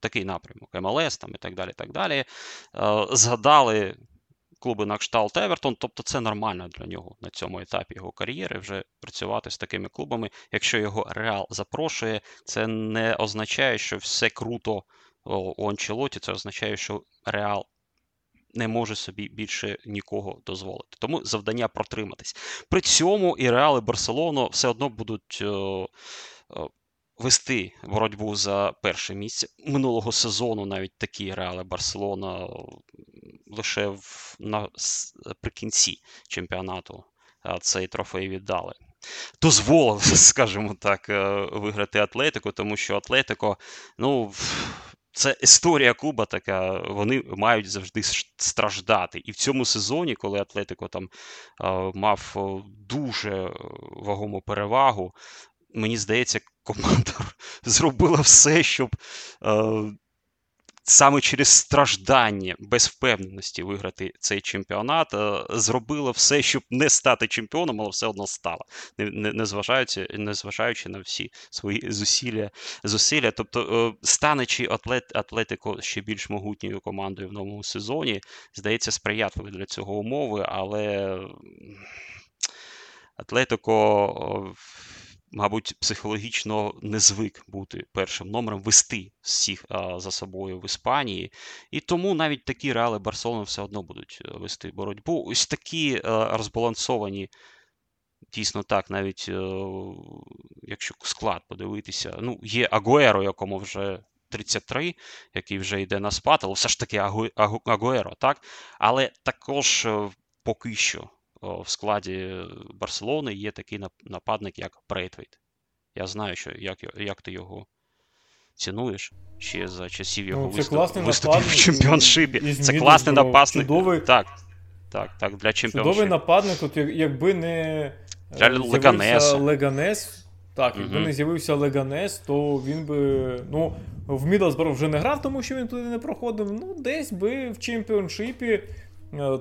такий напрямок, МЛС там і так далі. так далі. Згадали клуби на кшталт Евертон, тобто це нормально для нього на цьому етапі його кар'єри вже працювати з такими клубами. Якщо його Реал запрошує, це не означає, що все круто у Анчелоті, це означає, що Реал не може собі більше нікого дозволити. Тому завдання протриматись. При цьому і Реал, і Барселону все одно будуть. Вести боротьбу за перше місце минулого сезону, навіть такі реали Барселона лише в, наприкінці чемпіонату цей трофей віддали. Дозволив, [LAUGHS] скажімо так, е, виграти Атлетико, тому що Атлетико, ну, це історія клуба така, вони мають завжди страждати. І в цьому сезоні, коли Атлетико там мав дуже вагому перевагу, мені здається, команда [LAUGHS] зробила все, щоб саме через страждання, без впевненості виграти цей чемпіонат, е, зробила все, щоб не стати чемпіоном, але все одно стала, незважаючи не зважаючи на всі свої зусилля. зусилля. Тобто, е, станучи атлет, Атлетико ще більш могутньою командою в новому сезоні, здається, сприятливі для цього умови, але Атлетико мабуть, психологічно не звик бути першим номером, вести всіх за собою в Іспанії. І тому навіть такі реали Барселони все одно будуть е, вести боротьбу. Ось такі е, розбалансовані. Дійсно так, навіть е, якщо склад подивитися, ну, є Агуеро, якому вже 33, який вже йде на спад, але все ж таки Агуеро, так? Але також поки що в складі Барселони є такий нападник, як Брейтвейт. Я знаю, що як як ти його цінуєш ще за часів його ну, виступ, виступів в чемпіоншипі. Це класний нападник. Чудовий, так, так, так, для чемпіоншипу. Чудовий нападник, от якби не для Леганеса. Леганес. Так, якби угу. не з'явився Леганес, то він би. Ну, в Мідлсборо вже не грав, тому що він туди не проходив. Ну, десь би в чемпіоншипі Е,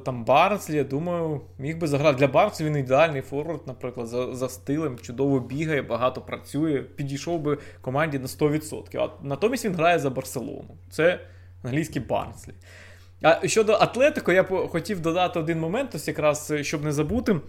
там Барнслі, я думаю, міг би заграти. Для Барнслі він ідеальний форвард, наприклад, за за стилем, чудово бігає, багато працює, підійшов би команді на 100%. А натомість він грає за Барселону. Це англійський Барнслі. А щодо Атлетико, я хотів додати один момент, ось якраз щоб не забути.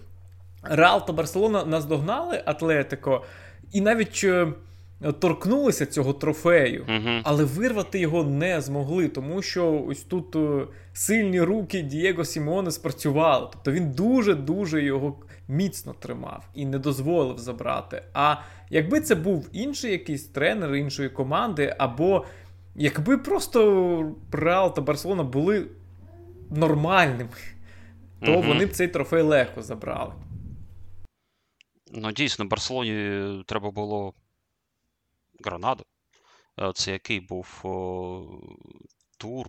Реал та Барселона наздогнали Атлетико, і навіть е, торкнулися цього трофею, uh але вирвати його не змогли, тому що ось тут е, сильні руки Дієго Сімоне спрацювали. Тобто він дуже-дуже його міцно тримав і не дозволив забрати. А якби це був інший якийсь тренер іншої команди, або якби просто Реал та Барселона були нормальними, то uh вони б цей трофей легко забрали. Ну, дійсно, Барселоні треба було Гранаду. Е, це який був о, тур.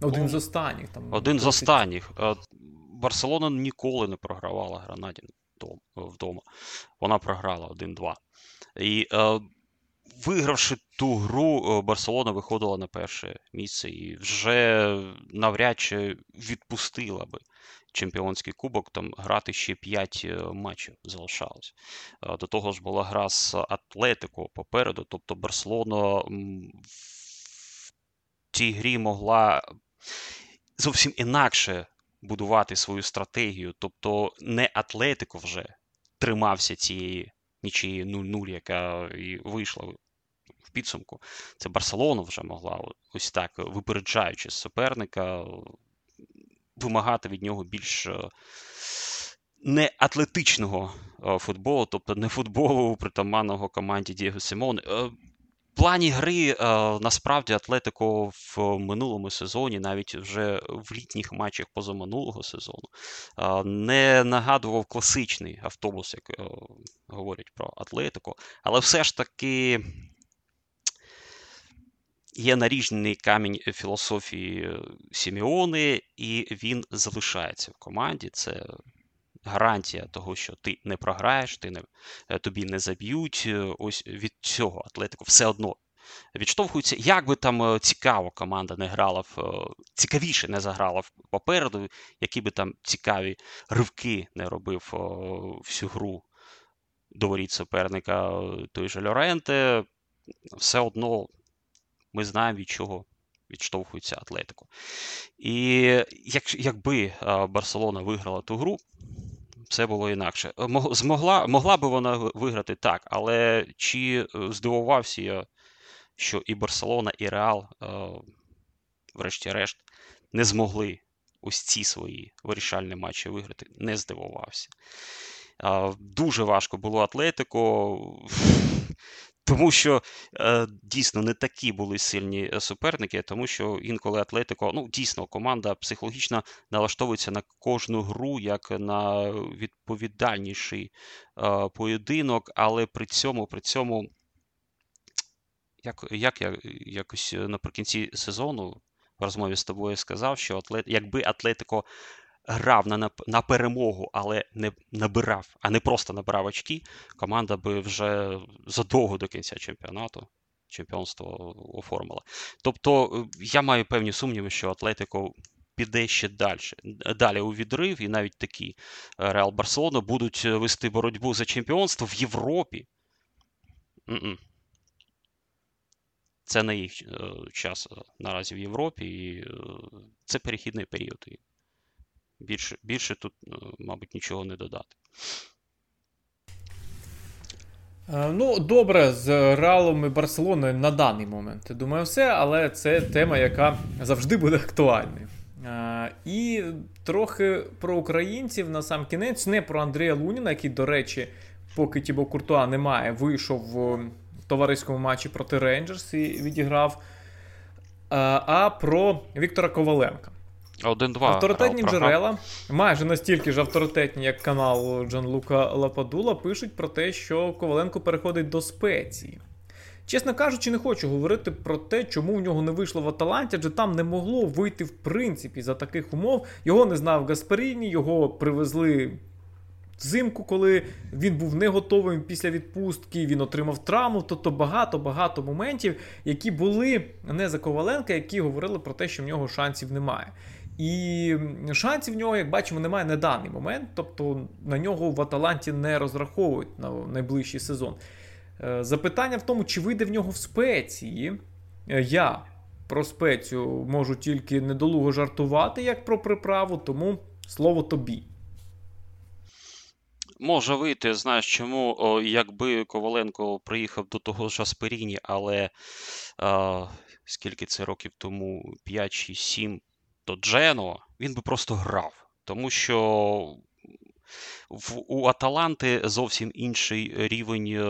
Один з останніх. Там, Один з останніх. Е, Барселона ніколи не програвала Гранаді вдома. Вона програла 1-2. І е, вигравши ту гру, Барселона виходила на перше місце і вже навряд чи відпустила би чемпіонський кубок, там грати ще 5 матчів залишалось. До того ж була гра з Атлетико попереду, тобто Барселона в цій грі могла зовсім інакше будувати свою стратегію. Тобто не Атлетико вже тримався цієї нічиєї 0-0, яка і вийшла в підсумку. Це Барселона вже могла ось так, випереджаючи суперника, вимагати від нього більш е, не атлетичного е, футболу, тобто не футболу притаманного команді Дієго Симоне. Е, плані гри насправді Атлетико в минулому сезоні, навіть вже в літніх матчах позаминулого сезону, не нагадував класичний автобус, як говорять про Атлетико, але все ж таки. Є наріжний камінь філософії Сіміони, і він залишається в команді. Це гарантія того, що ти не програєш, ти не, е, тобі не заб'ють. Е, ось від цього Атлетико все одно відштовхується. Як би там е, цікаво команда не грала в цікавіше не заграла попереду, які би там цікаві ривки не робив всю гру до воріт суперника той же Лоренте, все одно ми знаємо, від чого відштовхується Атлетико. І як, якби Барселона виграла ту гру, все було інакше. Е, змогла, Могла би вона виграти так, але чи е, здивувався я, що і Барселона, і Реал, е, врешті-решт, не змогли ось ці свої вирішальні матчі виграти, не здивувався. Дуже важко було Атлетико. Тому що е, дійсно не такі були сильні е, суперники, тому що інколи Атлетико, ну дійсно, команда психологічно налаштовується на кожну гру як на відповідальніший е, поєдинок, але при цьому при цьому, як як я якось наприкінці сезону в розмові з тобою сказав, що атлет, якби Атлетико грав на на перемогу, але не набирав, а не просто набирав очки, команда би вже задовго до кінця чемпіонату чемпіонство оформила. Тобто е, я маю певні сумніви, що Атлетико піде ще далі. Далі у відрив, і навіть такі е, Реал Барселона будуть е, вести боротьбу за чемпіонство в Європі. Н-н. Це не їх час наразі в Європі, і це перехідний період. Більше, більше тут, е, мабуть, нічого не додати. Е, ну, добре, з Реалом і Барселоною на даний момент. Думаю, все, але це тема, яка завжди буде актуальною. Е, і трохи про українців на сам кінець, не про Андрія Луніна, який, до речі, поки Тібо Куртуа немає, вийшов в товариському матчі проти Рейнджерс і відіграв. А про Віктора Коваленка. Один-два. Авторитетні грав, джерела, майже настільки ж авторитетні, як канал Джан Лука Лападула, пишуть про те, що Коваленко переходить до спеції. Чесно кажучи, не хочу говорити про те, чому в нього не вийшло в Аталанті, адже там не могло вийти в принципі за таких умов. Його не знав Гасперіні, його привезли взимку, коли він був не готовий після відпустки, він отримав травму. Тобто багато-багато моментів, які були не за Коваленка, які говорили про те, що в нього шансів немає. І шансів в нього, як бачимо, немає на даний момент. Тобто на нього в Аталанті не розраховують на найближчий сезон. Е, запитання в тому, чи вийде в нього в спеції. Е, я про спецію можу тільки недолуго жартувати, як про приправу, тому слово тобі. Може вийти, знаєш чому, якби Коваленко приїхав до того ж Асперіні, але а, скільки це років тому, 5 чи 7, то Джено, він би просто грав. Тому що в, у Аталанти зовсім інший рівень е,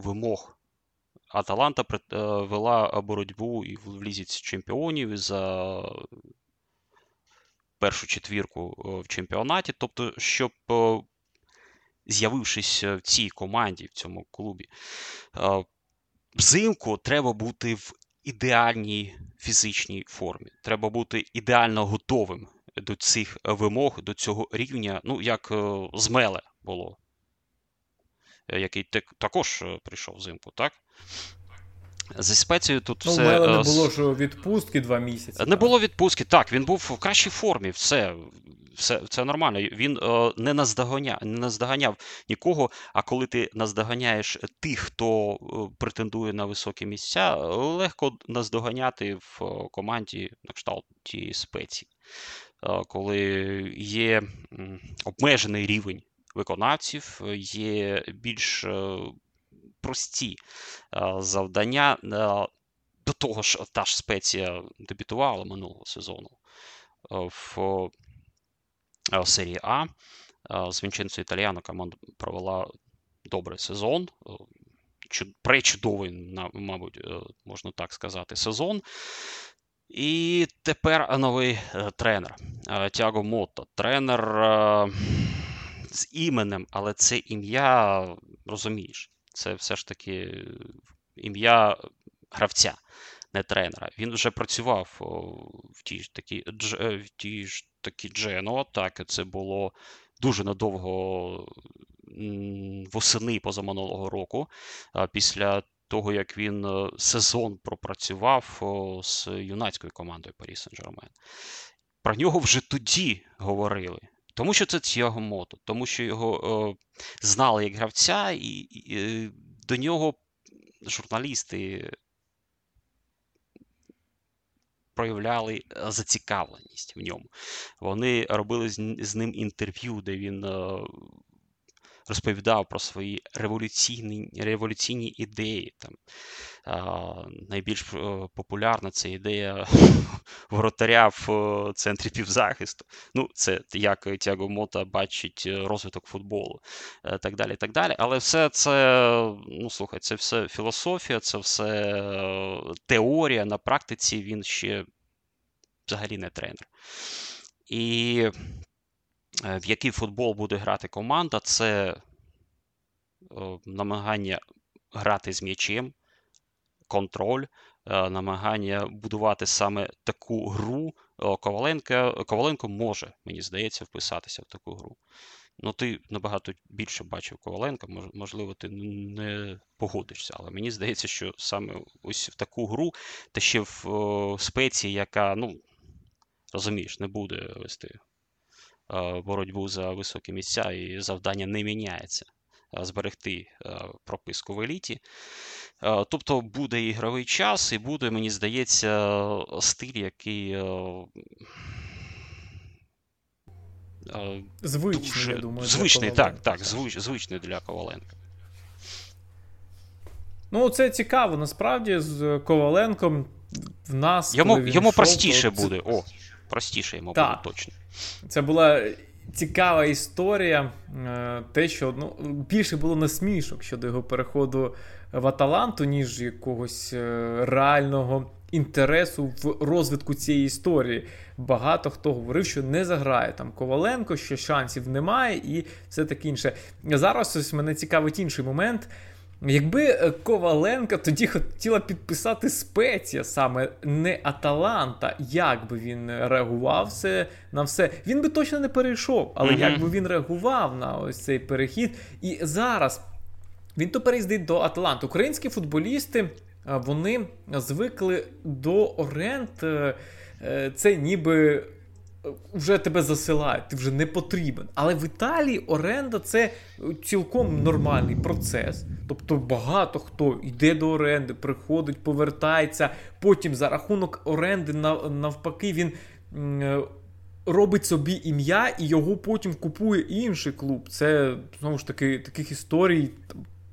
вимог. Аталанта е, вела боротьбу і в лізі чемпіонів за першу четвірку е, в чемпіонаті. Тобто, щоб, з'явившись в цій команді, в цьому клубі, взимку треба бути в ідеальній фізичній формі. Треба бути ідеально готовим до цих вимог, до цього рівня, ну, як е, з Меле було, е, який також е, прийшов взимку, так? Зі спецією тут ну, все... Ну, не було ж відпустки два місяці. Не так. було відпустки, так, він був в кращій формі, все все, це нормально. Він е, не наздоганяв, не наздоганяв нікого. А коли ти наздоганяєш тих, хто е, претендує на високі місця, легко наздоганяти в команді на кшталт тієї спеції. Е, коли є обмежений рівень виконавців, є більш е, прості е, завдання. До того ж, та ж спеція дебютувала минулого сезону в серії А. З Вінченцо Італіано команда провела добрий сезон. Пречудовий, мабуть, можна так сказати, сезон. І тепер новий е, тренер Тяго Мотто. Тренер з іменем, але це ім'я, розумієш, це все ж таки ім'я гравця, не тренера. Він вже працював в тій ж такі е, в тій ж таки Джено. Так, це було дуже надовго восени позаминулого року. Після того, як він е, сезон пропрацював з юнацькою командою Парі Сен-Жермен. Про нього вже тоді говорили. Тому що це Тіаго Мото, тому що його е, знали як гравця, і, і до нього журналісти проявляли е, зацікавленість в ньому. Вони робили з ним інтерв'ю, де він е, розповідав про свої революційні революційні ідеї. Там, Найбільш е, популярна це ідея [LAUGHS] воротаря в центрі півзахисту. Ну, Це як Тяго Мота бачить розвиток футболу, так далі. так далі. Але все це, ну слухай, це все філософія, це все теорія. На практиці він ще взагалі не тренер. І е, в який футбол буде грати команда, це намагання грати з м'ячем, контроль, е, намагання будувати саме таку гру. Коваленко, Коваленко може, мені здається, вписатися в таку гру. Ну, ти набагато більше бачив Коваленка, можливо, ти не погодишся, але мені здається, що саме ось в таку гру, та ще в спеції, яка, ну, розумієш, не буде вести боротьбу за високі місця, і завдання не міняється. Зберегти прописку в еліті. Тобто буде ігровий час, і буде, мені здається, стиль, який Звичний, дуже... я думаю. Звичний, так, так, звич, звичний для Коваленка. Ну, це цікаво. Насправді, з Коваленком в нас. Йому йому йшов, простіше то... буде. О, простіше йому так. буде точно. Це була цікава історія. Е, те, що ну, більше було насмішок щодо його переходу в Аталанту, ніж якогось е, реального інтересу в розвитку цієї історії. Багато хто говорив, що не заграє там Коваленко, що шансів немає, і все таке інше. Зараз ось мене цікавить інший момент. Якби е, Коваленка тоді хотіла підписати спеція, саме не Аталанта, як би він реагував все на все, він би точно не перейшов. Але mm-hmm. як би він реагував на ось цей перехід? І зараз він то переїздить до Аталанти. Українські футболісти вони звикли до оренд. Е, е, це ніби вже тебе засилають, ти вже не потрібен. Але в Італії оренда це цілком нормальний процес. Тобто багато хто йде до оренди, приходить, повертається. Потім за рахунок оренди навпаки він. Е, робить собі ім'я і його потім купує інший клуб. Це знову ж таки таких історій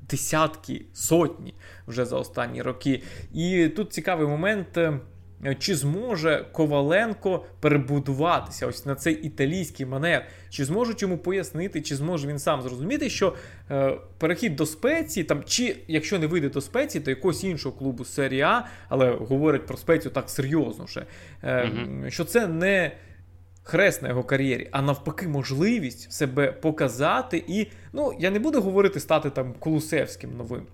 десятки, сотні вже за останні роки. І тут цікавий момент. Чи зможе Коваленко перебудуватися ось на цей італійський манер? Чи зможуть йому пояснити, чи зможе він сам зрозуміти, що е, перехід до спеції, там, чи якщо не вийде до спеції, то якогось іншого клубу серії А, але говорять про спецію так серйозно вже, е, mm що це не хрест на його кар'єрі, а навпаки, можливість себе показати. І ну я не буду говорити стати там Колусевським новим.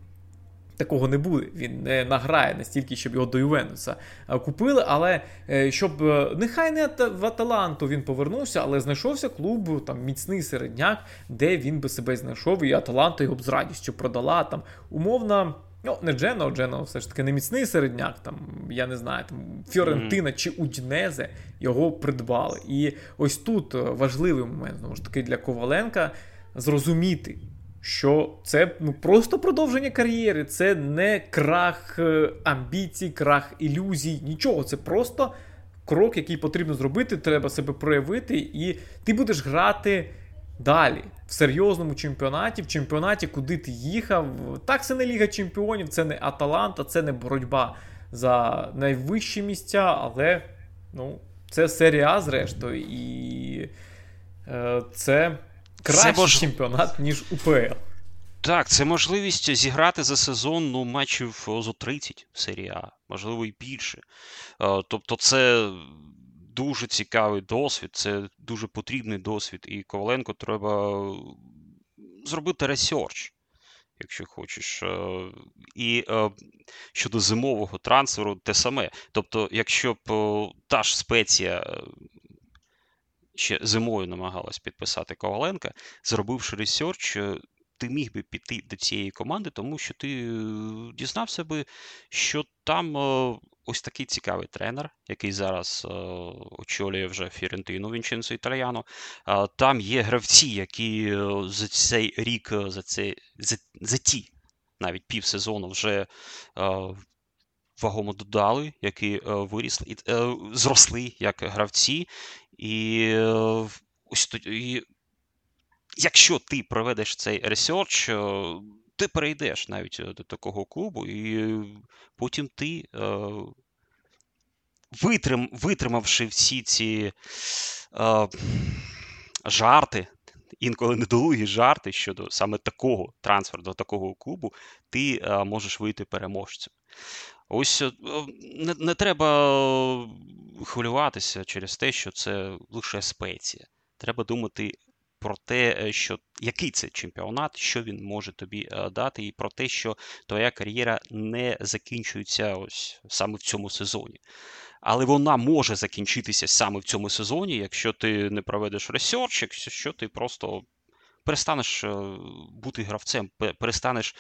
Такого не буде, він не награє настільки, щоб його до Ювентуса е, купили. Але е, щоб е, нехай не в Аталанту він повернувся, але знайшовся клуб там міцний середняк, де він би себе знайшов, і Аталанта його б з радістю продала. Там умовна Ну, не Джено, Джено все ж таки не міцний середняк. Там, Я не знаю, там Фіорентина mm-hmm. чи Удінезе його придбали. І ось тут важливий момент знову ж таки для Коваленка зрозуміти, що це ну, просто продовження кар'єри, це не крах е, амбіцій, крах ілюзій, нічого. Це просто крок, який потрібно зробити, треба себе проявити, і ти будеш грати далі. В серйозному чемпіонаті, в чемпіонаті, куди ти їхав. Так, це не Ліга Чемпіонів, це не Аталанта, це не боротьба за найвищі місця, але ну, це серія, зрештою, і е, це кращий це мож... чемпіонат, ніж УПЛ. Так, це можливість зіграти за сезон ну, матчів зо 30 в серії А, можливо, і більше. Е, тобто, це дуже цікавий досвід, це дуже потрібний досвід, і Коваленко треба зробити research, якщо хочеш. Е, і е, щодо зимового трансферу, те саме. Тобто, якщо б та ж спеція ще зимою намагалась підписати Коваленка, зробивши research, е, ти міг би піти до цієї команди, тому що ти е, дізнався би, що там е, ось такий цікавий тренер, який зараз очолює вже Фірентину Вінченцо Італіано. Там є гравці, які за цей рік, за це, за, за ті навіть півсезону вже вагомо додали, які вирісли, зросли як гравці. І ось і якщо ти проведеш цей ресерч, ти перейдеш навіть до такого клубу, і потім ти, витрим, витримавши всі ці жарти, інколи недолугі жарти щодо саме такого трансферу до такого клубу, ти можеш вийти переможцем. Ось е, не, не треба хвилюватися через те, що це лише спеція. Треба думати про те, е, що який це чемпіонат, що він може тобі е, дати, і про те, що твоя кар'єра не закінчується ось саме в цьому сезоні. Але вона може закінчитися саме в цьому сезоні, якщо ти не проведеш ресерч, якщо ти просто перестанеш бути гравцем, перестанеш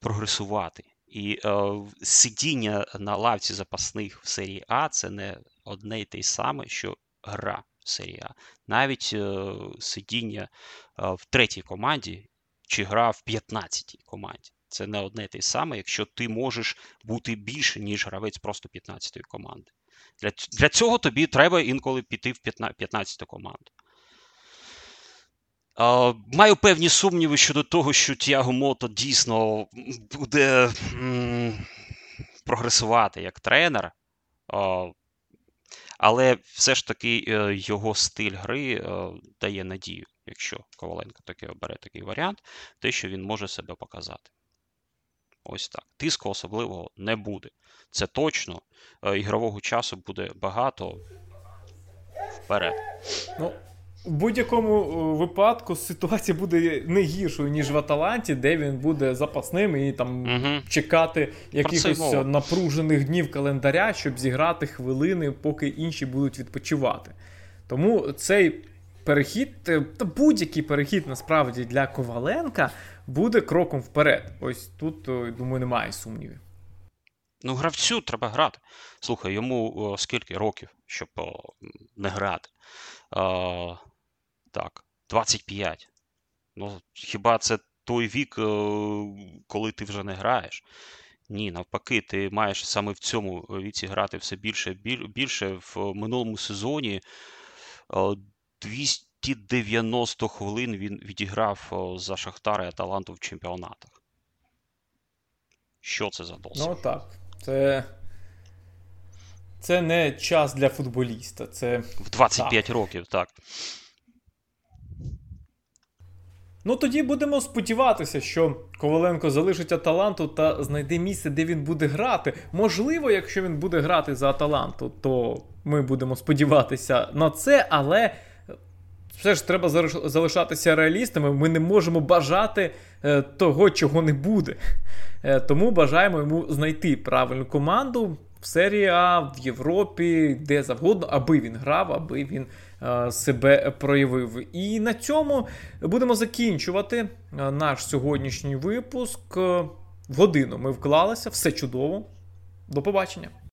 прогресувати. І е, сидіння на лавці запасних в серії А це не одне й те саме, що гра в серії А. Навіть е, сидіння е, в третій команді чи гра в 15-й команді. Це не одне й те саме, якщо ти можеш бути більше, ніж гравець просто 15-ї команди. Для для цього тобі треба інколи піти в 15-ту команду. Маю певні сумніви щодо того, що Тіаго Мото дійсно буде прогресувати як тренер, але все ж таки е, його стиль гри е, дає надію, якщо Коваленко таки обере такий варіант, те, що він може себе показати. Ось так. Тиску особливого не буде. Це точно. Е, ігрового часу буде багато. Вперед. Ну, у будь-якому е, випадку ситуація буде не гіршою, ніж в Аталанті, де він буде запасним і там угу. чекати якихось напружених днів календаря, щоб зіграти хвилини, поки інші будуть відпочивати. Тому цей перехід, е, та будь-який перехід насправді для Коваленка буде кроком вперед. Ось тут, е, думаю, немає сумнівів. Ну, гравцю треба грати. Слухай, йому о, скільки років, щоб о, не грати. О, так, 25. Ну, хіба це той вік, е, коли ти вже не граєш? Ні, навпаки, ти маєш саме в цьому віці грати все більше більше. В минулому сезоні 290 е, хвилин він відіграв е, за Шахтар і Аталанту в чемпіонатах. Що це за досвід? Ну так. Це це не час для футболіста. Це В 25 так. років, так. Ну тоді будемо сподіватися, що Коваленко залишить Аталанту та знайде місце, де він буде грати. Можливо, якщо він буде грати за Аталанту, то ми будемо сподіватися на це, але все ж треба залишатися реалістами. Ми не можемо бажати е, того, чого не буде. Е, тому бажаємо йому знайти правильну команду в серії А, в Європі, де завгодно, аби він грав, аби він. Е, себе проявив. І на цьому будемо закінчувати е, наш сьогоднішній випуск. В годину ми вклалися, все чудово. До побачення.